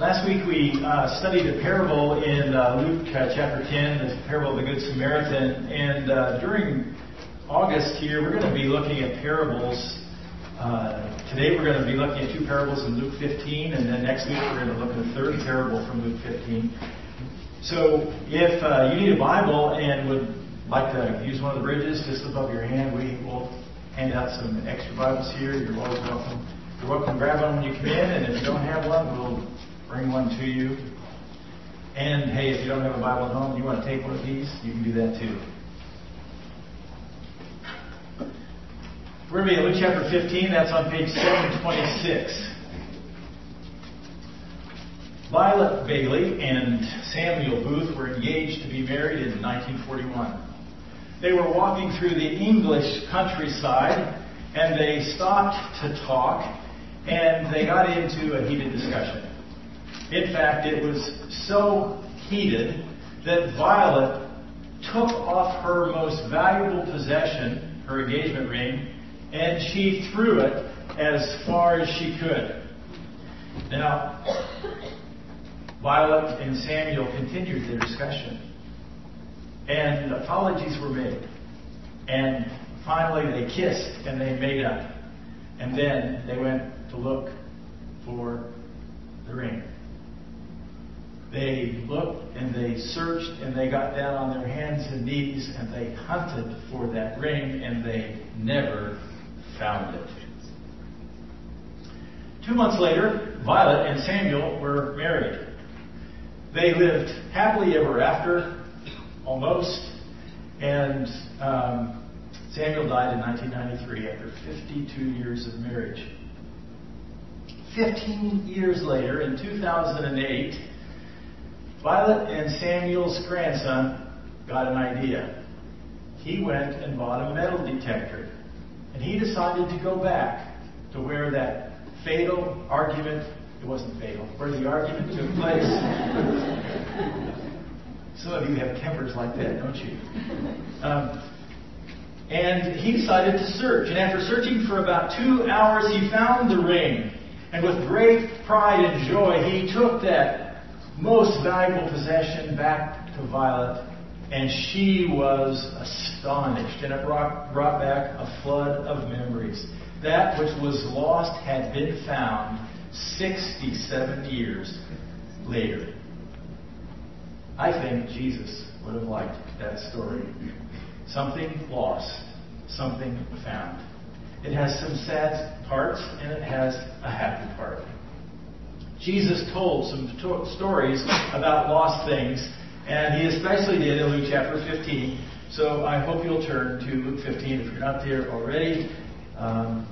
Last week we uh, studied a parable in uh, Luke uh, chapter 10, the parable of the Good Samaritan. And uh, during August here, we're going to be looking at parables. Uh, today we're going to be looking at two parables in Luke 15, and then next week we're going to look at a third parable from Luke 15. So if uh, you need a Bible and would like to use one of the bridges, just slip up your hand. We will hand out some extra Bibles here. You're always welcome. You're welcome to grab one when you come in, and if you don't have one, we'll bring one to you. And hey, if you don't have a Bible at home and you want to take one of these, you can do that too. We're going to be at Luke chapter 15. That's on page 726. Violet Bailey and Samuel Booth were engaged to be married in 1941. They were walking through the English countryside and they stopped to talk and they got into a heated discussion. In fact, it was so heated that Violet took off her most valuable possession, her engagement ring, and she threw it as far as she could. Now, Violet and Samuel continued their discussion, and apologies were made. And finally, they kissed and they made up. And then they went to look for the ring. They looked and they searched and they got down on their hands and knees and they hunted for that ring and they never found it. Two months later, Violet and Samuel were married. They lived happily ever after, almost, and um, Samuel died in 1993 after 52 years of marriage. 15 years later, in 2008, Violet and Samuel's grandson got an idea. He went and bought a metal detector. And he decided to go back to where that fatal argument, it wasn't fatal, where the argument took place. Some of you have tempers like that, don't you? Um, and he decided to search. And after searching for about two hours, he found the ring. And with great pride and joy, he took that most valuable possession back to Violet. And she was astonished. And it brought, brought back a flood of memories. That which was lost had been found 67 years later. I think Jesus would have liked that story. Something lost, something found. It has some sad parts and it has a happy part. Jesus told some to- stories about lost things, and he especially did in Luke chapter 15. So I hope you'll turn to Luke 15 if you're not there already. Um,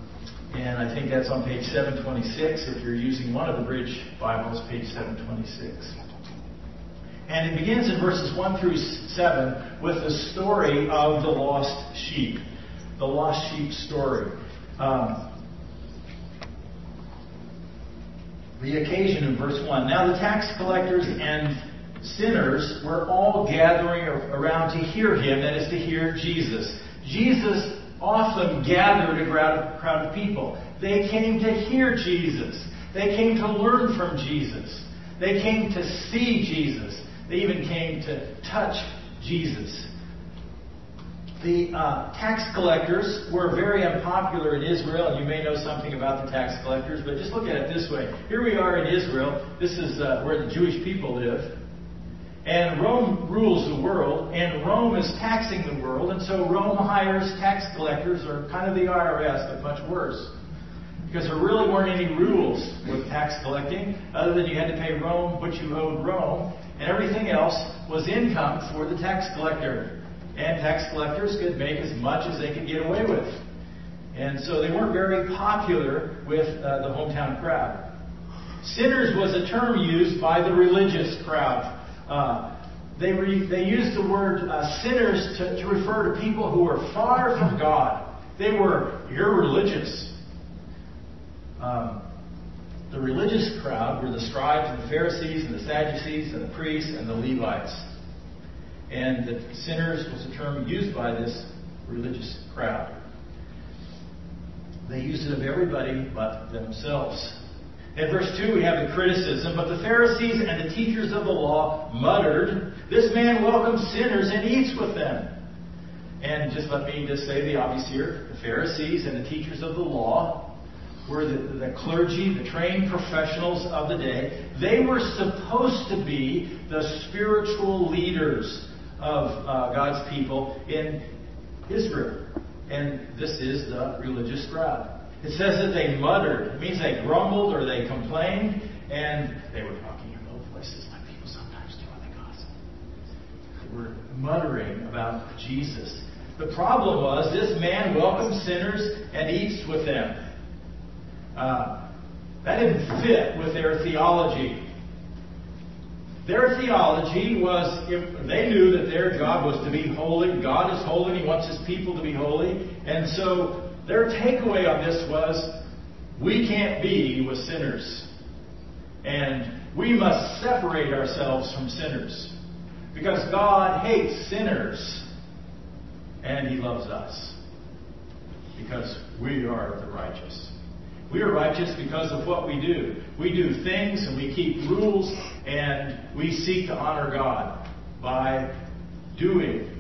and I think that's on page 726 if you're using one of the Bridge Bibles, page 726. And it begins in verses 1 through 7 with the story of the lost sheep. The lost sheep story. Um, the occasion in verse 1. Now the tax collectors and sinners were all gathering around to hear him, that is, to hear Jesus. Jesus often gathered a crowd, of people. They came to hear Jesus. They came to learn from Jesus. They came to see Jesus. They even came to touch Jesus. The uh, tax collectors were very unpopular in Israel, and you may know something about the tax collectors, but just look at it this way. Here we are in Israel. This is uh, where the Jewish people live. And Rome rules the world, and Rome is taxing the world, and so Rome hires tax collectors, or kind of the IRS, but much worse. Because there really weren't any rules with tax collecting, other than you had to pay Rome what you owed Rome, and everything else was income for the tax collector. And tax collectors could make as much as they could get away with. And so they weren't very popular with uh, the hometown crowd. Sinners was a term used by the religious crowd. Uh, they, re, they used the word uh, sinners to, to refer to people who were far from God. They were irreligious. Um, the religious crowd were the scribes and the Pharisees and the Sadducees and the priests and the Levites. And the sinners was a term used by this religious crowd. They used it of everybody but themselves. In verse 2, we have the criticism. But the Pharisees and the teachers of the law muttered, This man welcomes sinners and eats with them. And just let me just say the obvious here. The Pharisees and the teachers of the law were the, the clergy, the trained professionals of the day. They were supposed to be the spiritual leaders of uh, God's people in Israel. And this is the religious crowd. It says that they muttered. It means they grumbled or they complained, and they were talking in low voices like people sometimes do when they gossip. They were muttering about Jesus. The problem was this man welcomes sinners and eats with them. Uh, that didn't fit with their theology. Their theology was if they knew that their job was to be holy. God is holy, and He wants His people to be holy. And so their takeaway on this was we can't be with sinners. And we must separate ourselves from sinners. Because God hates sinners. And He loves us. Because we are the righteous. We are righteous because of what we do. We do things and we keep rules and we seek to honor God by doing.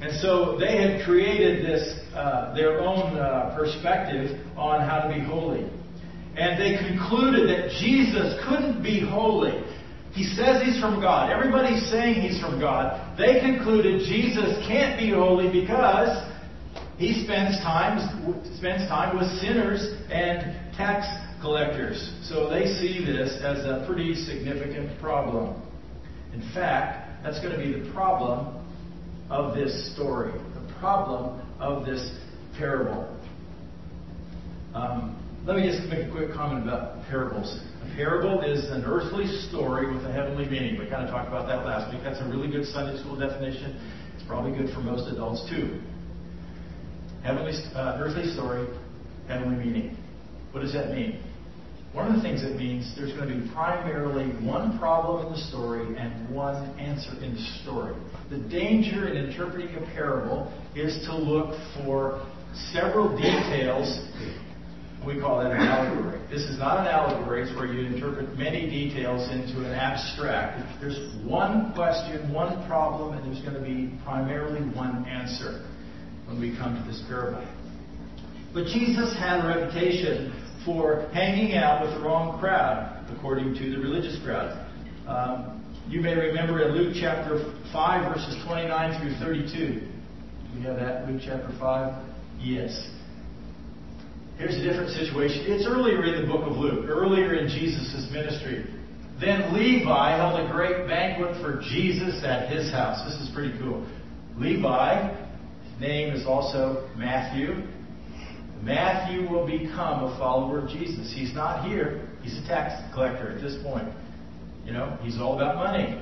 And so they had created this uh, their own uh, perspective on how to be holy. And they concluded that Jesus couldn't be holy. He says he's from God. Everybody's saying he's from God. They concluded Jesus can't be holy because he spends time spends time with sinners and tax collectors. So they see this as a pretty significant problem. In fact, that's going to be the problem of this story, the problem of this parable. Um, let me just make a quick comment about parables. A parable is an earthly story with a heavenly meaning. We kind of talked about that last week. That's a really good Sunday school definition. It's probably good for most adults too. Heavenly, uh, earthly story, heavenly meaning. What does that mean? One of the things it means there's going to be primarily one problem in the story and one answer in the story. The danger in interpreting a parable is to look for several details. We call that an allegory. This is not an allegory, it's where you interpret many details into an abstract. There's one question, one problem, and there's going to be primarily one answer when we come to this parable. But Jesus had a reputation for hanging out with the wrong crowd, according to the religious crowd. Um, you may remember in Luke chapter 5, verses 29 through 32. We have that, Luke chapter 5? Yes. Here's a different situation. It's earlier in the book of Luke, earlier in Jesus' ministry. Then Levi held a great banquet for Jesus at his house. This is pretty cool. Levi, his name is also Matthew. Matthew will become a follower of Jesus. He's not here. He's a tax collector at this point. You know, he's all about money.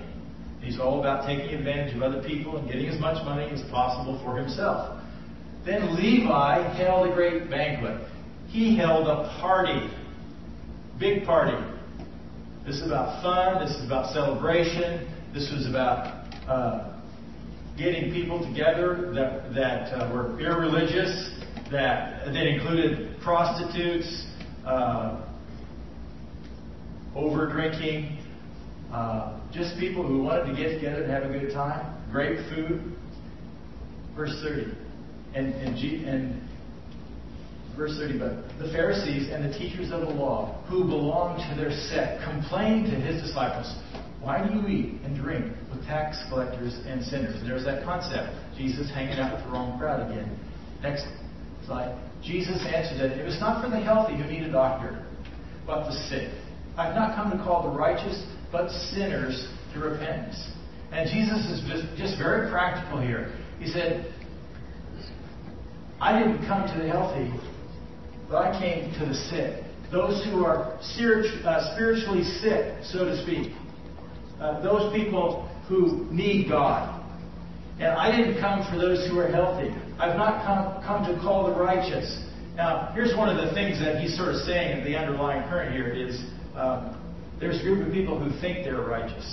He's all about taking advantage of other people and getting as much money as possible for himself. Then Levi held a great banquet. He held a party. Big party. This is about fun. This is about celebration. This was about uh, getting people together that, that uh, were irreligious that that included prostitutes, uh, over drinking, uh, just people who wanted to get together and have a good time, great food. Verse 30. And, and, and verse 30, but the Pharisees and the teachers of the law who belonged to their sect complained to his disciples, Why do you eat and drink with tax collectors and sinners? And there's that concept. Jesus hanging out with the wrong crowd again. Next slide. Jesus answered it, it was not for the healthy who need a doctor, but the sick. I've not come to call the righteous, but sinners to repentance. And Jesus is just, just very practical here. He said, I didn't come to the healthy, but I came to the sick. Those who are uh, spiritually sick, so to speak. Uh, those people who need God. And I didn't come for those who are healthy. I've not come, come to call the righteous. Now, here's one of the things that he's sort of saying, the underlying current here is um, there's a group of people who think they're righteous,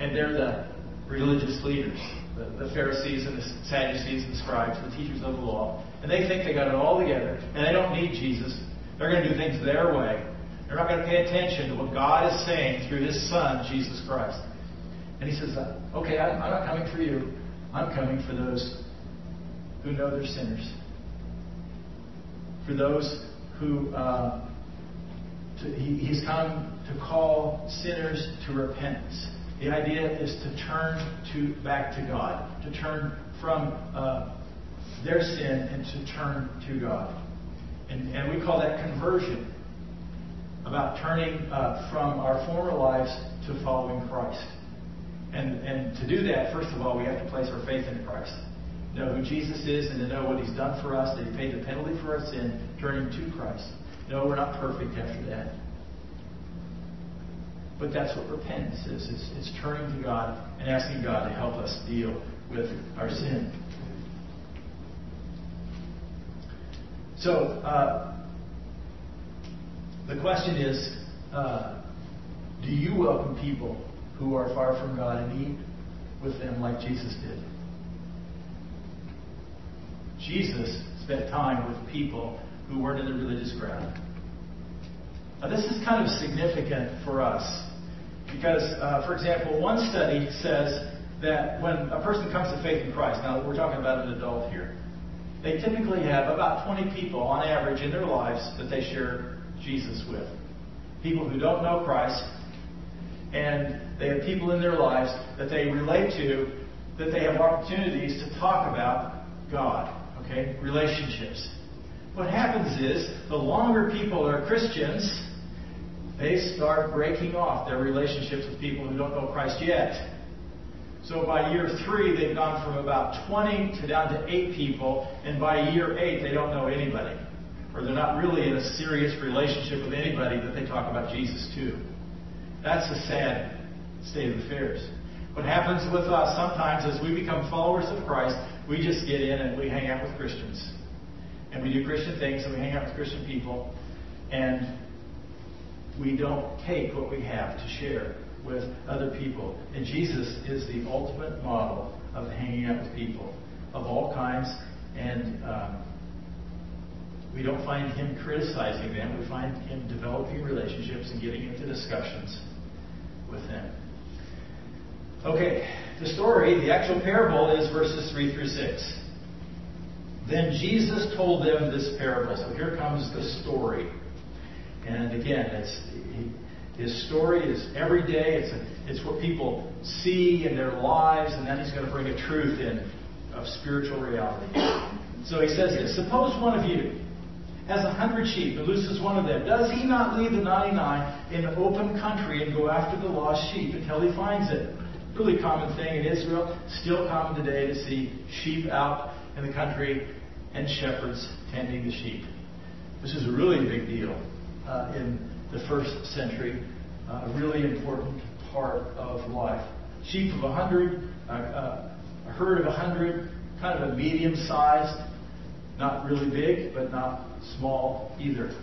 and they're the religious leaders, the, the Pharisees and the Sadducees and the scribes, the teachers of the law, and they think they got it all together, and they don't need Jesus. They're going to do things their way. They're not going to pay attention to what God is saying through His Son, Jesus Christ. And He says, Okay, I'm not coming for you. I'm coming for those who know they're sinners. For those who uh, to, he, He's come to call sinners to repentance. The idea is to turn to back to God, to turn from uh, their sin and to turn to God. And, and we call that conversion, about turning uh, from our former lives to following Christ. And, and to do that, first of all, we have to place our faith in Christ. Know who Jesus is and to know what He's done for us, that He paid the penalty for our sin, turning to Christ. No, we're not perfect after that. But that's what repentance is. It's, it's turning to God and asking God to help us deal with our sin. So, uh, the question is uh, do you welcome people who are far from God and eat with them like Jesus did? Jesus spent time with people who weren't in the religious crowd. Now, this is kind of significant for us because, uh, for example, one study says that when a person comes to faith in Christ, now we're talking about an adult here, they typically have about 20 people on average in their lives that they share Jesus with. People who don't know Christ, and they have people in their lives that they relate to, that they have opportunities to talk about God. Okay? Relationships. What happens is, the longer people are Christians, they start breaking off their relationships with people who don't know Christ yet. So by year three, they've gone from about 20 to down to eight people, and by year eight, they don't know anybody. Or they're not really in a serious relationship with anybody that they talk about Jesus to. That's a sad state of affairs. What happens with us sometimes is we become followers of Christ, we just get in and we hang out with Christians. And we do Christian things and we hang out with Christian people. And we don't take what we have to share with other people. And Jesus is the ultimate model of hanging out with people of all kinds. And um, we don't find him criticizing them. We find him developing relationships and getting into discussions with them. Okay, the story, the actual parable is verses 3 through 6. Then Jesus told them this parable. So here comes the story. And again, it's his story is every day. It's, a, it's what people see in their lives, and then he's going to bring a truth in of spiritual reality. So he says this Suppose one of you has a hundred sheep and loses one of them. Does he not leave the 99 in open country and go after the lost sheep until he finds it? Really common thing in Israel, still common today to see sheep out in the country and shepherds tending the sheep. This is a really big deal uh, in the first century, uh, a really important part of life. Sheep of a hundred, uh, uh, a herd of a hundred, kind of a medium sized, not really big, but not small either.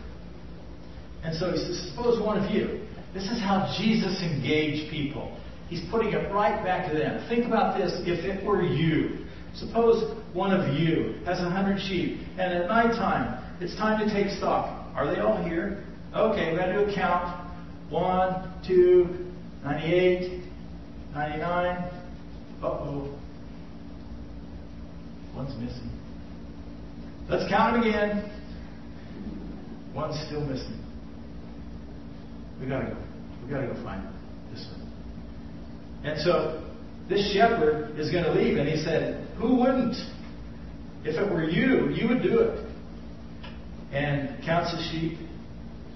And so he says, suppose one of you. This is how Jesus engaged people. He's putting it right back to them. Think about this if it were you. Suppose one of you has a hundred sheep, and at nighttime it's time to take stock. Are they all here? Okay, we got to do a count. 1, 2, 98, 99. Uh oh. One's missing. Let's count them again. One's still missing. We gotta go. We gotta go find this one. And so this shepherd is going to leave, and he said, "Who wouldn't? If it were you, you would do it." And counts the sheep,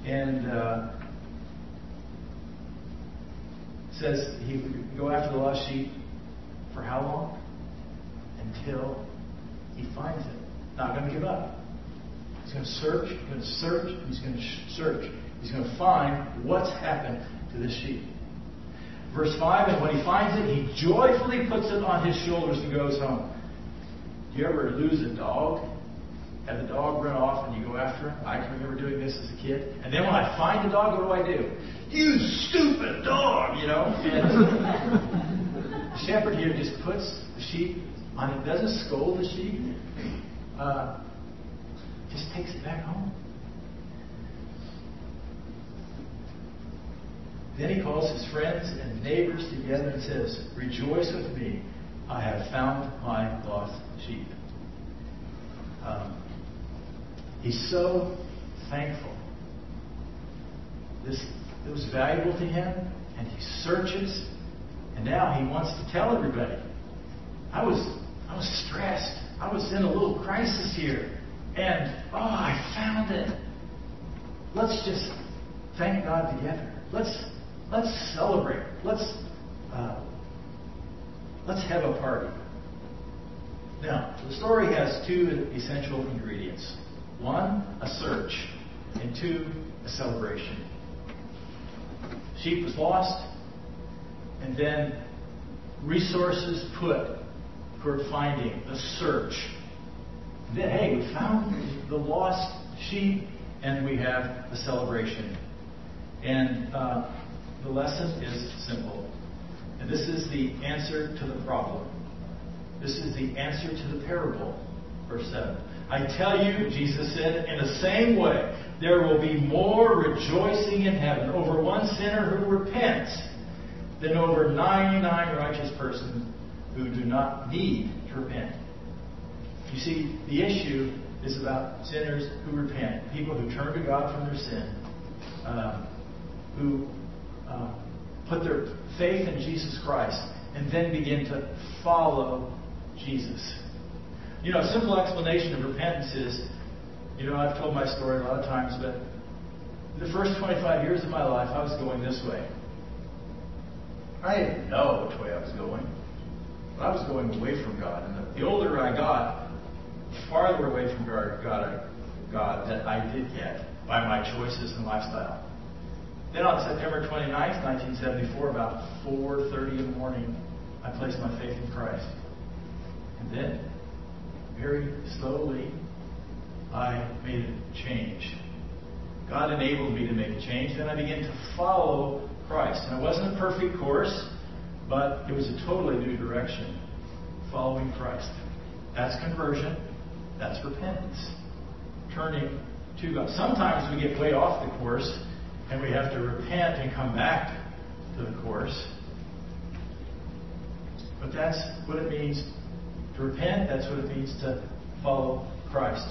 and uh, says he would go after the lost sheep for how long? Until he finds it. Not going to give up. He's going to search, he's going to search, he's going to search. He's going to find what's happened to this sheep. Verse 5 And when he finds it, he joyfully puts it on his shoulders and goes home. Do you ever lose a dog? Have the dog run off and you go after him? I can remember doing this as a kid. And then when I find the dog, what do I do? You stupid dog, you know? And the shepherd here just puts the sheep on it, doesn't scold the sheep, uh, just takes it back home. Then he calls his friends and neighbors together and says, Rejoice with me, I have found my lost sheep. Um, he's so thankful. This it was valuable to him, and he searches, and now he wants to tell everybody. I was I was stressed. I was in a little crisis here. And oh, I found it. Let's just thank God together. Let's let's celebrate. Let's uh, let's have a party. Now, the story has two essential ingredients. One, a search, and two, a celebration. Sheep was lost, and then resources put for finding the search. Then, hey, we found the lost sheep, and we have a celebration. And uh, the lesson is simple. And this is the answer to the problem. This is the answer to the parable. Verse 7. I tell you, Jesus said, in the same way, there will be more rejoicing in heaven over one sinner who repents than over 99 righteous persons who do not need to repent. You see, the issue is about sinners who repent, people who turn to God from their sin, um, who uh, put their faith in Jesus Christ, and then begin to follow Jesus. You know, a simple explanation of repentance is, you know, I've told my story a lot of times, but the first 25 years of my life, I was going this way. I didn't know which way I was going. But I was going away from God. And the, the older I got, the farther away from God, God, God that I did get by my choices and lifestyle. Then on September 29th, 1974, about 4.30 in the morning, I placed my faith in Christ. And then, very slowly, I made a change. God enabled me to make a change. Then I began to follow Christ. And it wasn't a perfect course, but it was a totally new direction. Following Christ. That's conversion. That's repentance. Turning to God. Sometimes we get way off the course and we have to repent and come back to the course. But that's what it means to repent. That's what it means to follow Christ.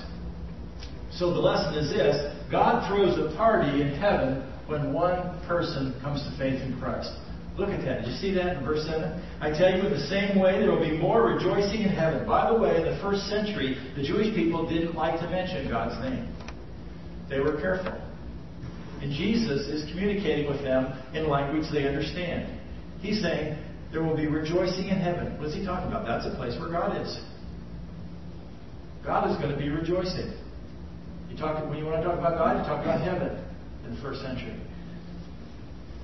So the lesson is this God throws a party in heaven when one person comes to faith in Christ. Look at that. Did you see that in verse 7? I tell you, in the same way, there will be more rejoicing in heaven. By the way, in the first century, the Jewish people didn't like to mention God's name. They were careful. And Jesus is communicating with them in language they understand. He's saying, there will be rejoicing in heaven. What's he talking about? That's a place where God is. God is going to be rejoicing. You talk, when you want to talk about God, you talk about heaven in the first century.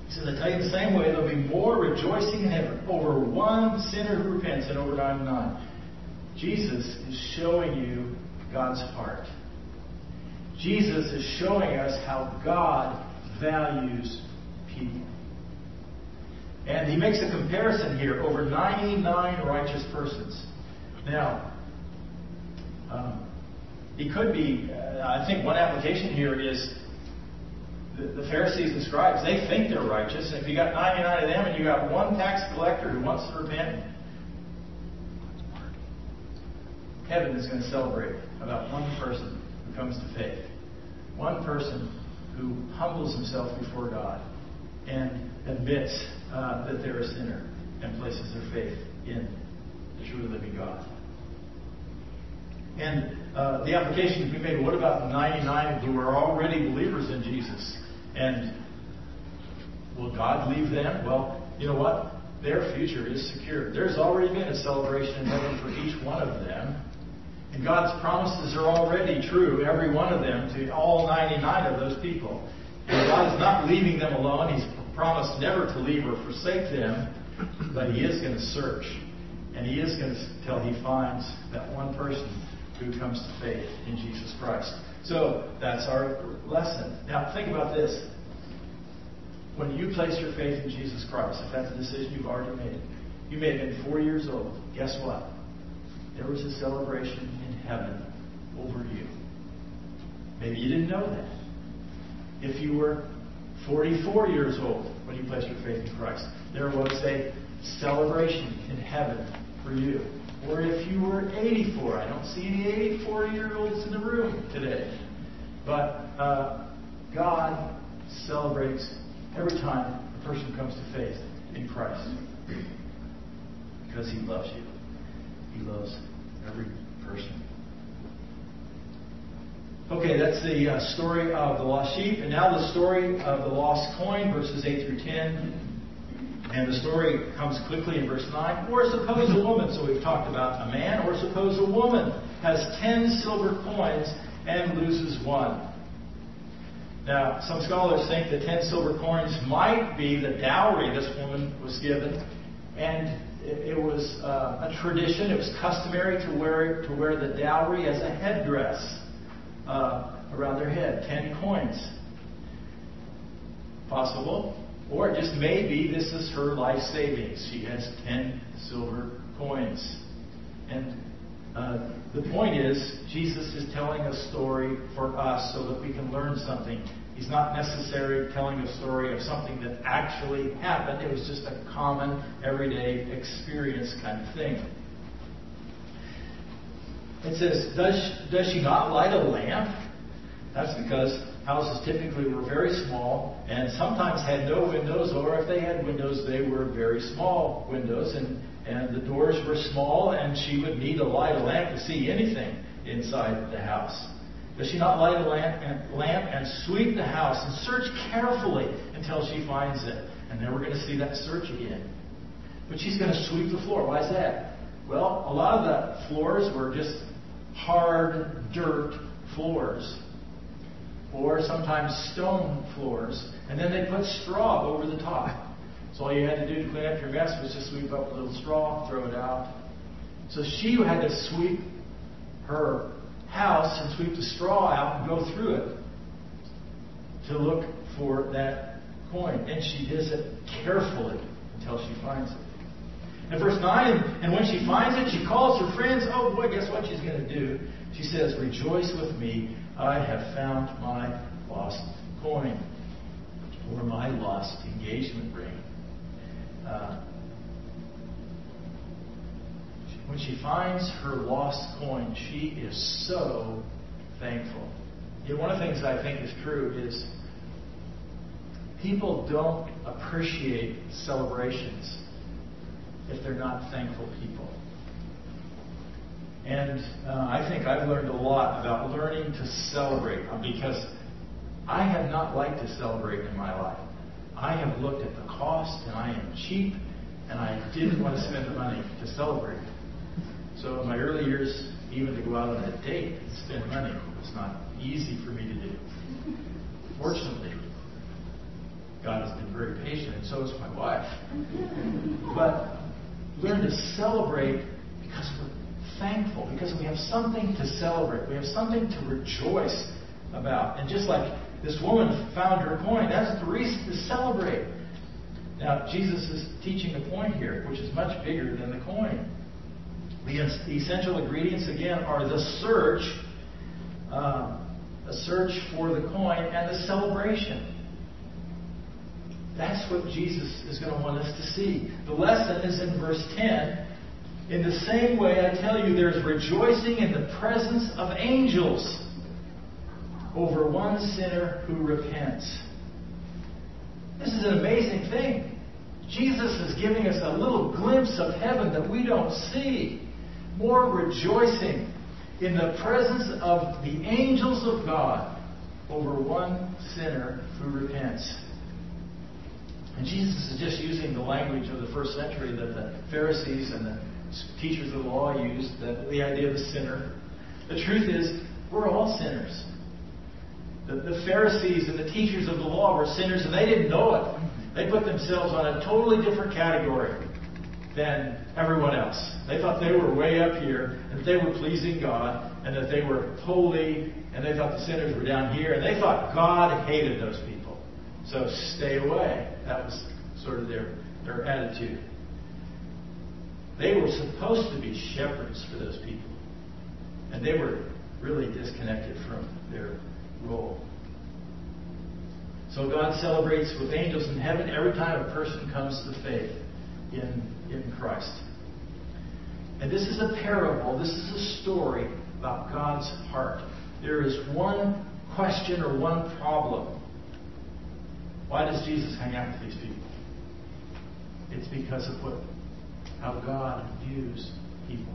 He says, I tell you the same way, there'll be more rejoicing in heaven over one sinner who repents than over 99. Jesus is showing you God's heart. Jesus is showing us how God values people. And he makes a comparison here over 99 righteous persons. Now, um, he could be, uh, I think one application here is the, the Pharisees and scribes, they think they're righteous. If you got 99 of them and you got one tax collector who wants to repent, heaven is going to celebrate about one person comes to faith. One person who humbles himself before God and admits uh, that they're a sinner and places their faith in the true living God. And uh, the application we made what about 99 who are already believers in Jesus? And will God leave them? Well, you know what? Their future is secure. There's already been a celebration in heaven for each one of them. And God's promises are already true, every one of them, to all 99 of those people. And God is not leaving them alone. He's promised never to leave or forsake them, but He is going to search. And He is going to till He finds that one person who comes to faith in Jesus Christ. So that's our lesson. Now think about this. When you place your faith in Jesus Christ, if that's a decision you've already made, you may have been four years old. Guess what? There was a celebration heaven over you. Maybe you didn't know that. If you were 44 years old, when you placed your faith in Christ. There was a celebration in heaven for you. Or if you were 84, I don't see any 84 year olds in the room today. But uh, God celebrates every time a person comes to faith in Christ because He loves you. He loves every person. Okay, that's the uh, story of the lost sheep. And now the story of the lost coin, verses 8 through 10. And the story comes quickly in verse 9. Or suppose a woman, so we've talked about a man, or suppose a woman has 10 silver coins and loses one. Now, some scholars think the 10 silver coins might be the dowry this woman was given. And it, was uh, a tradition, it was customary to wear, to wear the dowry as a headdress uh, around their head. Ten coins. Possible. Or just maybe this is her life savings. She has ten silver coins. And uh, the point is, Jesus is telling a story for us so that we can learn something. He's not necessarily telling a story of something that actually happened. It was just a common, everyday experience kind of thing. It says, does, does she not light a lamp? That's because houses typically were very small and sometimes had no windows, or if they had windows, they were very small windows, and, and the doors were small, and she would need to light a lamp to see anything inside the house. Does she not light a lamp and, lamp and sweep the house and search carefully until she finds it? And then we're going to see that search again. But she's going to sweep the floor. Why is that? Well, a lot of the floors were just hard dirt floors, or sometimes stone floors, and then they put straw over the top. So all you had to do to clean up your mess was just sweep up a little straw, throw it out. So she had to sweep her house and sweep the straw out and go through it to look for that coin. And she does it carefully until she finds it. In verse 9, and when she finds it, she calls her friends. Oh boy, guess what she's going to do? She says, Rejoice with me, I have found my lost coin, or my lost engagement ring. Uh, when she finds her lost coin, she is so thankful. You know, one of the things I think is true is people don't appreciate celebrations if they're not thankful people. And uh, I think I've learned a lot about learning to celebrate because I have not liked to celebrate in my life. I have looked at the cost and I am cheap and I didn't want to spend the money to celebrate. So in my early years, even to go out on a date and spend money was not easy for me to do. Fortunately, God has been very patient, and so has my wife. But learn to celebrate because we're thankful, because we have something to celebrate. We have something to rejoice about. And just like this woman found her coin, that's the reason to celebrate. Now, Jesus is teaching a point here, which is much bigger than the coin. The essential ingredients, again, are the search, uh, the search for the coin, and the celebration. That's what Jesus is going to want us to see. The lesson is in verse 10. In the same way, I tell you, there's rejoicing in the presence of angels over one sinner who repents. This is an amazing thing. Jesus is giving us a little glimpse of heaven that we don't see. More rejoicing in the presence of the angels of God over one sinner who repents. And Jesus is just using the language of the first century that the Pharisees and the teachers of the law used, the, the idea of the sinner. The truth is, we're all sinners. The, the Pharisees and the teachers of the law were sinners, and they didn't know it. They put themselves on a totally different category than everyone else. They thought they were way up here, and they were pleasing God, and that they were holy, and they thought the sinners were down here, and they thought God hated those people. So stay away. That was sort of their, their attitude. They were supposed to be shepherds for those people. And they were really disconnected from their role. So God celebrates with angels in heaven every time a person comes to faith in, in Christ. And this is a parable, this is a story about God's heart. There is one question or one problem. Why does Jesus hang out with these people? It's because of what how God views people.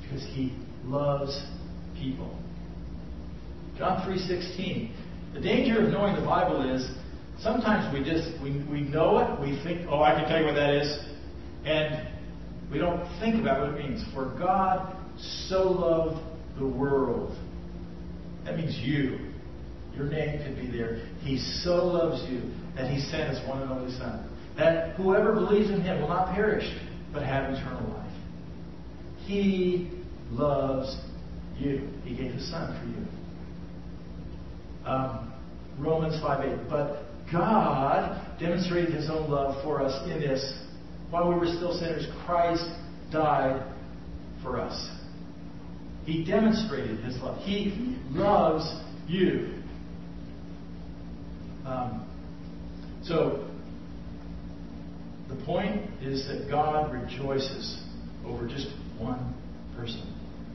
Because he loves people. John 3:16. The danger of knowing the Bible is sometimes we just we, we know it, we think, oh, I can tell you what that is, and we don't think about what it means. For God so loved the world. That means you. Your name could be there. He so loves you that he sent his one and only Son. That whoever believes in him will not perish, but have eternal life. He loves you. He gave his Son for you. Um, Romans 5.8, But God demonstrated his own love for us in this. While we were still sinners, Christ died for us. He demonstrated his love. He loves you. Um, so, the point is that God rejoices over just one person.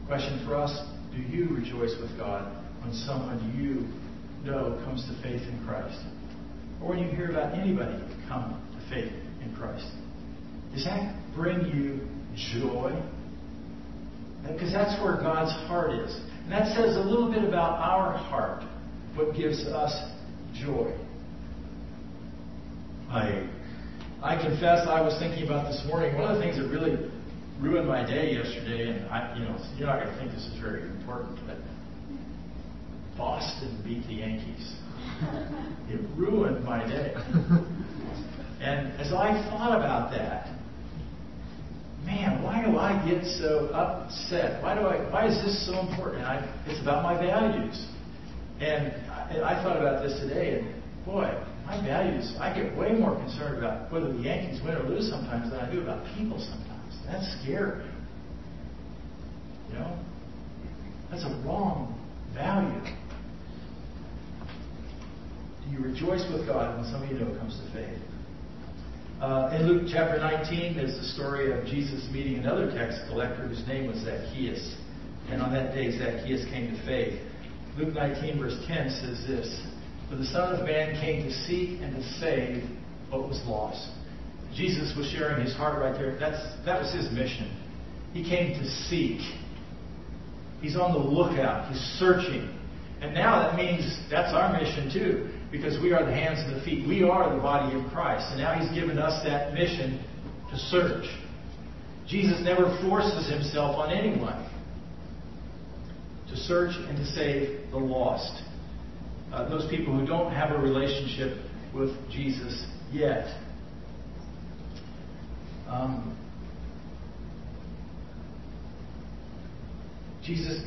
Question for us Do you rejoice with God when someone you know comes to faith in Christ? Or when you hear about anybody come to faith in Christ? Does that bring you joy? Because that's where God's heart is. And that says a little bit about our heart, what gives us joy. I I confess I was thinking about this morning. One of the things that really ruined my day yesterday, and I, you know, you're not going to think this is very important, but Boston beat the Yankees. It ruined my day. And as I thought about that, man, why do I get so upset? Why do I? Why is this so important? I, it's about my values. And I, I thought about this today, and boy, my values, I get way more concerned about whether the Yankees win or lose sometimes than I do about people sometimes. That's scary. You know? That's a wrong value. Do you rejoice with God when somebody you know comes to faith? Uh, in Luke chapter 19 is the story of Jesus meeting another tax collector whose name was Zacchaeus. And on that day, Zacchaeus came to faith. Luke 19, verse 10 says this for the Son of Man came to seek and to save what was lost. Jesus was sharing his heart right there. That's, that was his mission. He came to seek. He's on the lookout. He's searching. And now that means that's our mission too, because we are the hands and the feet. We are the body of Christ. And now he's given us that mission to search. Jesus never forces himself on anyone to search and to save the lost uh, those people who don't have a relationship with Jesus yet. Um, Jesus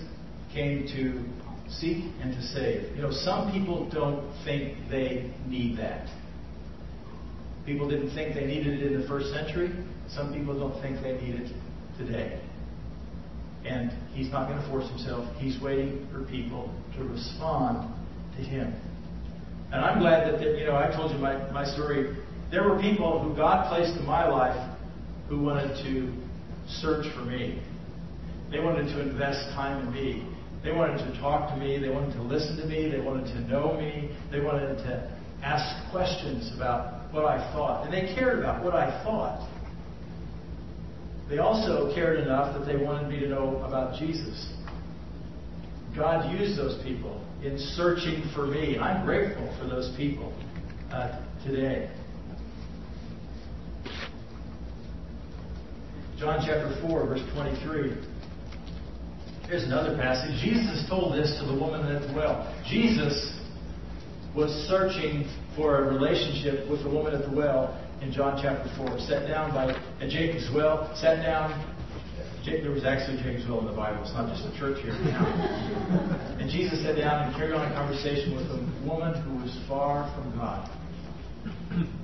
came to seek and to save. You know, some people don't think they need that. People didn't think they needed it in the first century. Some people don't think they need it today. And he's not going to force himself. He's waiting for people to respond to Him. And I'm glad that, you know, I told you my, my story. There were people who God placed in my life who wanted to search for me. They wanted to invest time in me. They wanted to talk to me. They wanted to listen to me. They wanted to know me. They wanted to ask questions about what I thought. And they cared about what I thought. They also cared enough that they wanted me to know about Jesus. God used those people in searching for me. I'm grateful for those people uh, today. John chapter 4, verse 23. Here's another passage. Jesus told this to the woman at the well. Jesus was searching for a relationship with the woman at the well in John chapter 4. Sat down by at Jacob's well, sat down there was actually Jacob's Well in the Bible. It's not just a church here and Jesus sat down and carried on a conversation with a woman who was far from God.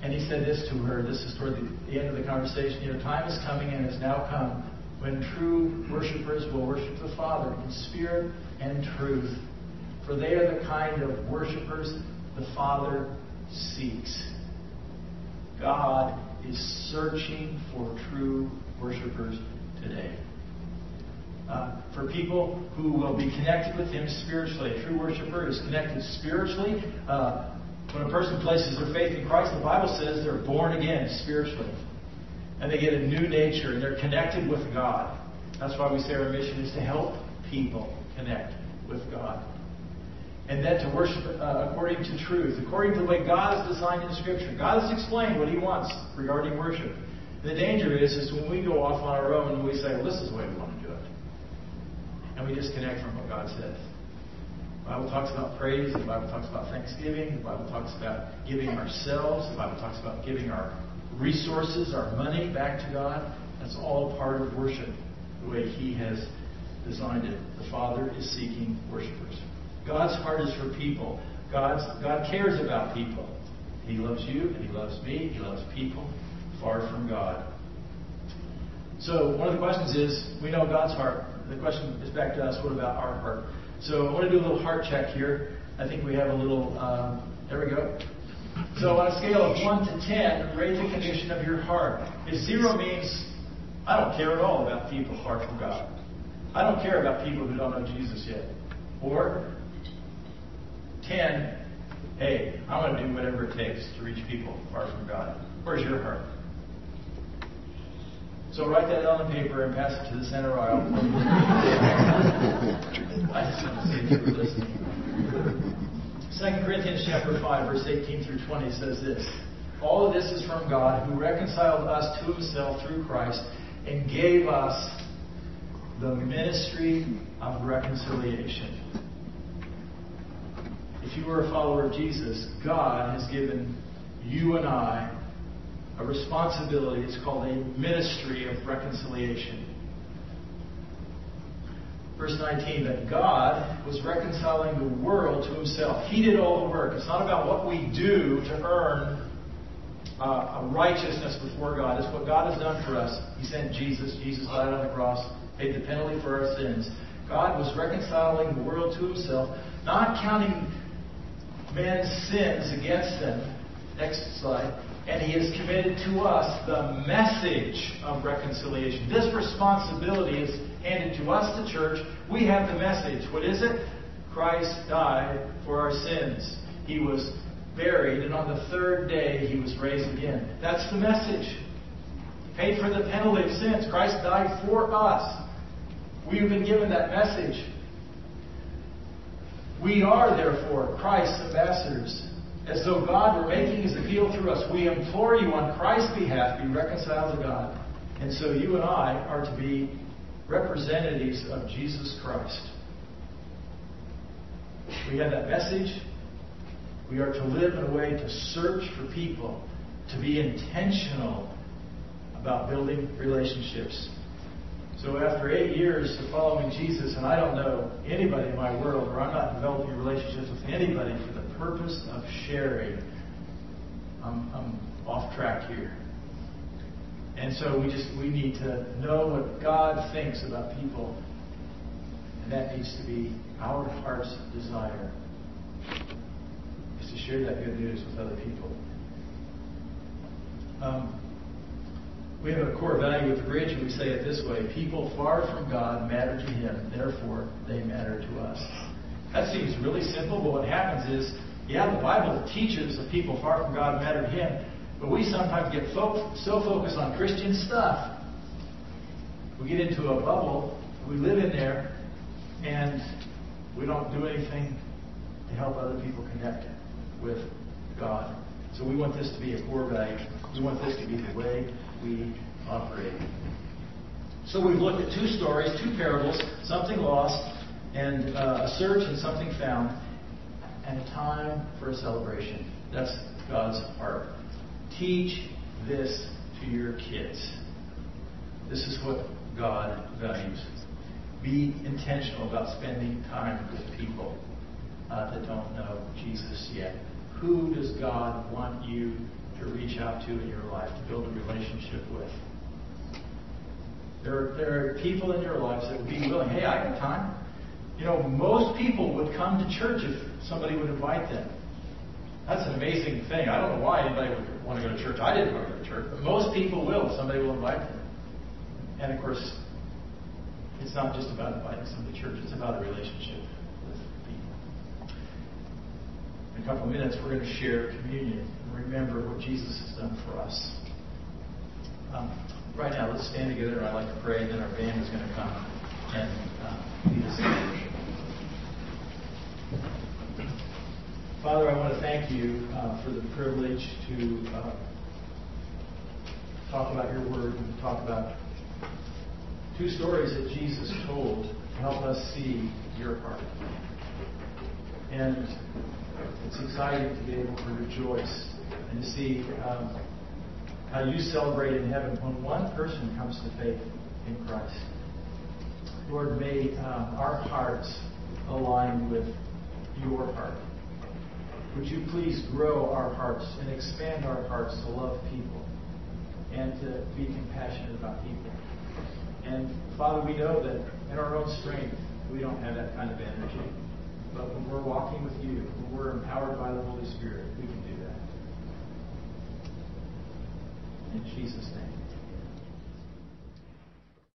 And he said this to her. This is toward the, the end of the conversation. Your time is coming and has now come when true worshippers will worship the Father in spirit and truth. For they are the kind of worshippers the Father seeks. God is searching for true worshipers today. Uh, for people who will be connected with Him spiritually. A true worshiper is connected spiritually. Uh, when a person places their faith in Christ, the Bible says they're born again spiritually. And they get a new nature and they're connected with God. That's why we say our mission is to help people connect with God. And then to worship uh, according to truth, according to the way God has designed in Scripture. God has explained what He wants regarding worship. The danger is, is when we go off on our own and we say, well, this is the way we want to do it. And we disconnect from what God says. The Bible talks about praise. The Bible talks about thanksgiving. The Bible talks about giving ourselves. The Bible talks about giving our resources, our money back to God. That's all part of worship, the way He has designed it. The Father is seeking worshipers. God's heart is for people. God's, God cares about people. He loves you and He loves me. He loves people far from God. So one of the questions is, we know God's heart. The question is back to us, what about our heart? So I want to do a little heart check here. I think we have a little, um, there we go. So on a scale of 1 to 10, rate the condition of your heart. If 0 means, I don't care at all about people far from God. I don't care about people who don't know Jesus yet. Or 10, hey, I'm going to do whatever it takes to reach people far from God. Where's your heart? So write that down on the paper and pass it to the center aisle. I just want to see if you were listening. 2 Corinthians chapter 5, verse 18 through 20 says this. All of this is from God who reconciled us to himself through Christ and gave us the ministry of reconciliation. If you are a follower of Jesus, God has given you and I a responsibility. It's called a ministry of reconciliation. Verse 19, that God was reconciling the world to himself. He did all the work. It's not about what we do to earn uh, a righteousness before God. It's what God has done for us. He sent Jesus. Jesus died on the cross, paid the penalty for our sins. God was reconciling the world to himself, not counting man's sins against them. Next slide. And he has committed to us the message of reconciliation. This responsibility is handed to us, the church. We have the message. What is it? Christ died for our sins. He was buried, and on the third day he was raised again. That's the message. Paid for the penalty of sins. Christ died for us. We've been given that message. We are, therefore, Christ's ambassadors. As though God were making his appeal through us, we implore you on Christ's behalf, to be reconciled to God. And so you and I are to be representatives of Jesus Christ. We have that message. We are to live in a way to search for people, to be intentional about building relationships. So after eight years of following Jesus, and I don't know anybody in my world, or I'm not developing relationships with anybody for purpose of sharing, I'm, I'm off track here. And so we just we need to know what God thinks about people, and that needs to be our heart's desire, is to share that good news with other people. Um, we have a core value at the bridge, and we say it this way people far from God matter to Him, therefore they matter to us. That seems really simple, but what happens is, yeah, the Bible teaches that people far from God matter to Him, but we sometimes get fo- so focused on Christian stuff. We get into a bubble, we live in there, and we don't do anything to help other people connect with God. So we want this to be a core value. We want this to be the way we operate. So we've looked at two stories, two parables, something lost, and uh, a search and something found, and a time for a celebration. That's God's heart. Teach this to your kids. This is what God values. Be intentional about spending time with people uh, that don't know Jesus yet. Who does God want you to reach out to in your life, to build a relationship with? There are, there are people in your lives that would be willing, hey, I got time. You know, most people would come to church if somebody would invite them. That's an amazing thing. I don't know why anybody would want to go to church. I didn't want to go to church, but most people will. Somebody will invite them. And of course, it's not just about inviting somebody to church, it's about a relationship with people. In a couple of minutes, we're going to share communion and remember what Jesus has done for us. Um, right now, let's stand together. I'd like to pray, and then our band is going to come and uh, lead us in worship. Father, I want to thank you uh, for the privilege to uh, talk about your word and talk about two stories that Jesus told to help us see your heart. And it's exciting to be able to rejoice and to see um, how you celebrate in heaven when one person comes to faith in Christ. Lord, may um, our hearts align with your heart. Would you please grow our hearts and expand our hearts to love people and to be compassionate about people? And Father, we know that in our own strength, we don't have that kind of energy. But when we're walking with you, when we're empowered by the Holy Spirit, we can do that. In Jesus' name.